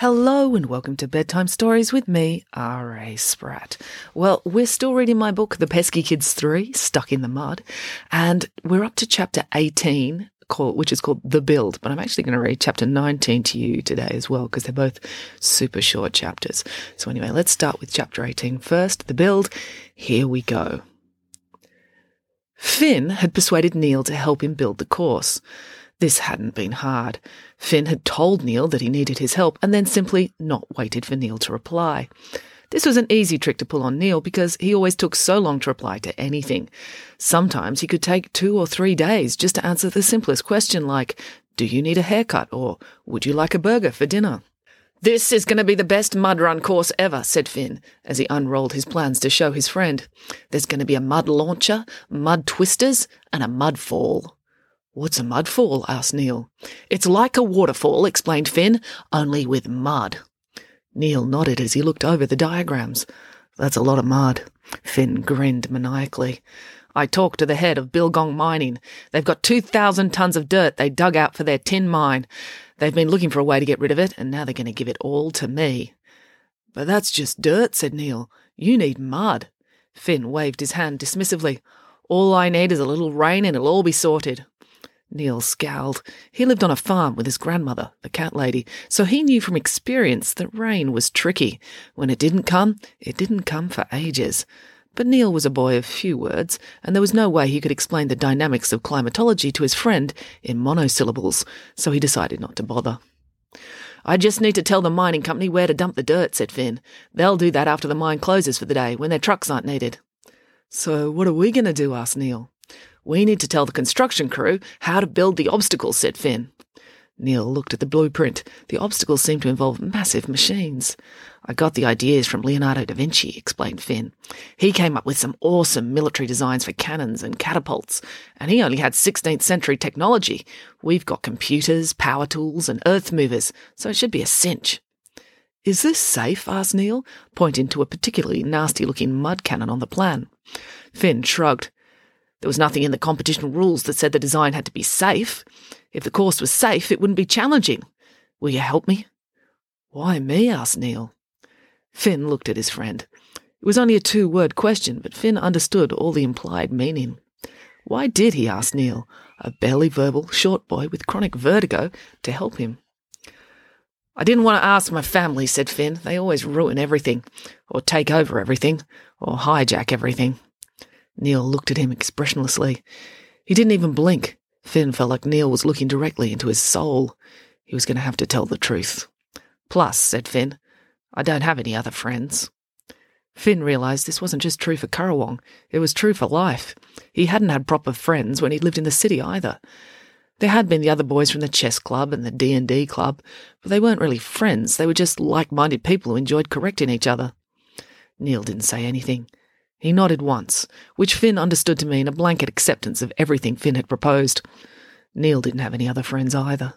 Hello and welcome to Bedtime Stories with me, R.A. Spratt. Well, we're still reading my book, The Peski Kids 3, Stuck in the Mud, and we're up to chapter 18, called, which is called The Build, but I'm actually going to read chapter 19 to you today as well, because they're both super short chapters. So anyway, let's start with chapter 18 first, The Build. Here we go. Finn had persuaded Neil to help him build the course. This hadn't been hard. Finn had told Neil that he needed his help and then simply not waited for Neil to reply. This was an easy trick to pull on Neil because he always took so long to reply to anything. Sometimes he could take two or three days just to answer the simplest question like, Do you need a haircut? or Would you like a burger for dinner? This is going to be the best mud run course ever, said Finn, as he unrolled his plans to show his friend. There's going to be a mud launcher, mud twisters, and a mud fall. What's a mudfall? asked Neil. It's like a waterfall, explained Finn, only with mud. Neil nodded as he looked over the diagrams. That's a lot of mud. Finn grinned maniacally. I talked to the head of Bilgong Mining. They've got 2,000 tons of dirt they dug out for their tin mine. They've been looking for a way to get rid of it, and now they're going to give it all to me. But that's just dirt, said Neil. You need mud. Finn waved his hand dismissively. All I need is a little rain and it'll all be sorted. Neil scowled. He lived on a farm with his grandmother, the cat lady, so he knew from experience that rain was tricky. When it didn't come, it didn't come for ages. But Neil was a boy of few words, and there was no way he could explain the dynamics of climatology to his friend in monosyllables, so he decided not to bother. I just need to tell the mining company where to dump the dirt, said Finn. They'll do that after the mine closes for the day, when their trucks aren't needed. So what are we going to do? asked Neil. We need to tell the construction crew how to build the obstacles, said Finn. Neil looked at the blueprint. The obstacles seemed to involve massive machines. I got the ideas from Leonardo da Vinci, explained Finn. He came up with some awesome military designs for cannons and catapults, and he only had 16th century technology. We've got computers, power tools, and earth movers, so it should be a cinch. Is this safe? asked Neil, pointing to a particularly nasty looking mud cannon on the plan. Finn shrugged. There was nothing in the competition rules that said the design had to be safe. If the course was safe, it wouldn't be challenging. Will you help me? Why me? asked Neil. Finn looked at his friend. It was only a two word question, but Finn understood all the implied meaning. Why did he ask Neil, a barely verbal short boy with chronic vertigo, to help him? I didn't want to ask my family, said Finn. They always ruin everything, or take over everything, or hijack everything. Neil looked at him expressionlessly. He didn't even blink. Finn felt like Neil was looking directly into his soul. He was going to have to tell the truth. Plus, said Finn, I don't have any other friends. Finn realised this wasn't just true for Currawong, it was true for life. He hadn't had proper friends when he'd lived in the city either. There had been the other boys from the chess club and the D&D club, but they weren't really friends, they were just like-minded people who enjoyed correcting each other. Neil didn't say anything. He nodded once, which Finn understood to mean a blanket acceptance of everything Finn had proposed. Neil didn't have any other friends either.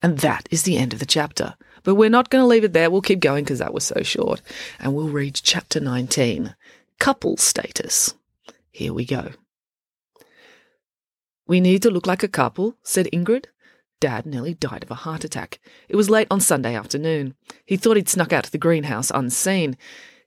And that is the end of the chapter. But we're not going to leave it there. We'll keep going because that was so short. And we'll read chapter 19 Couple Status. Here we go. We need to look like a couple, said Ingrid. Dad nearly died of a heart attack. It was late on Sunday afternoon. He thought he'd snuck out to the greenhouse unseen.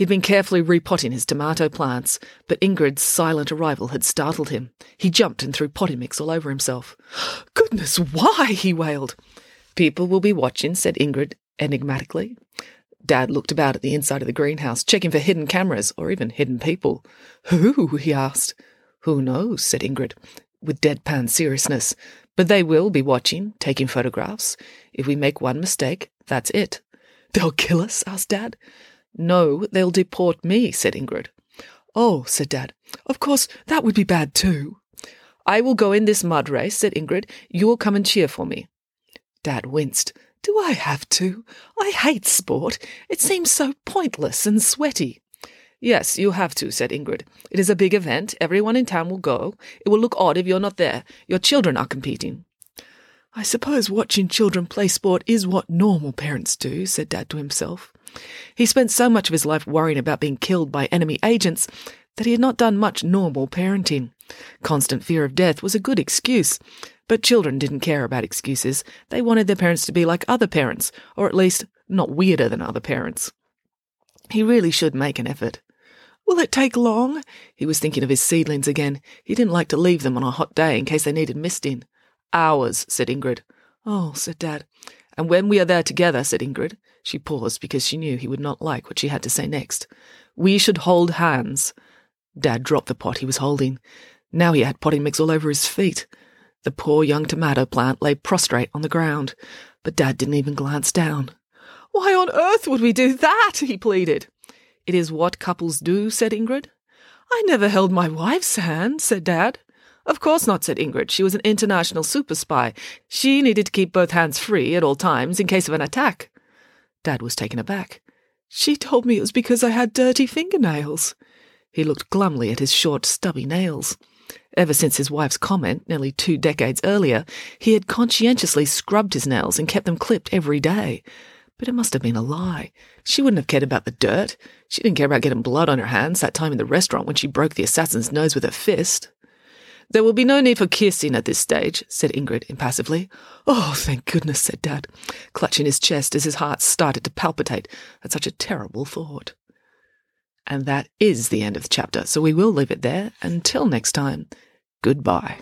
He'd been carefully repotting his tomato plants, but Ingrid's silent arrival had startled him. He jumped and threw potting mix all over himself. Goodness, why? he wailed. People will be watching, said Ingrid enigmatically. Dad looked about at the inside of the greenhouse, checking for hidden cameras or even hidden people. Who? he asked. Who knows? said Ingrid, with deadpan seriousness. But they will be watching, taking photographs. If we make one mistake, that's it. They'll kill us? asked Dad. No, they'll deport me, said Ingrid. Oh, said Dad. Of course, that would be bad too. I will go in this mud race, said Ingrid. You will come and cheer for me. Dad winced. Do I have to? I hate sport. It seems so pointless and sweaty. Yes, you have to, said Ingrid. It is a big event. Everyone in town will go. It will look odd if you're not there. Your children are competing. I suppose watching children play sport is what normal parents do, said Dad to himself. He spent so much of his life worrying about being killed by enemy agents that he had not done much normal parenting. Constant fear of death was a good excuse, but children didn't care about excuses. They wanted their parents to be like other parents, or at least not weirder than other parents. He really should make an effort. Will it take long? He was thinking of his seedlings again. He didn't like to leave them on a hot day in case they needed misting. Hours, said Ingrid. Oh, said Dad. And when we are there together, said Ingrid. She paused because she knew he would not like what she had to say next. We should hold hands. Dad dropped the pot he was holding. Now he had potting mix all over his feet. The poor young tomato plant lay prostrate on the ground, but Dad didn't even glance down. Why on earth would we do that? he pleaded. It is what couples do, said Ingrid. I never held my wife's hand, said Dad. Of course not, said Ingrid. She was an international super spy. She needed to keep both hands free at all times in case of an attack. Dad was taken aback. She told me it was because I had dirty fingernails. He looked glumly at his short, stubby nails. Ever since his wife's comment, nearly two decades earlier, he had conscientiously scrubbed his nails and kept them clipped every day. But it must have been a lie. She wouldn't have cared about the dirt. She didn't care about getting blood on her hands that time in the restaurant when she broke the assassin's nose with her fist. There will be no need for kissing at this stage, said Ingrid impassively. Oh, thank goodness, said Dad, clutching his chest as his heart started to palpitate at such a terrible thought. And that is the end of the chapter, so we will leave it there. Until next time, goodbye.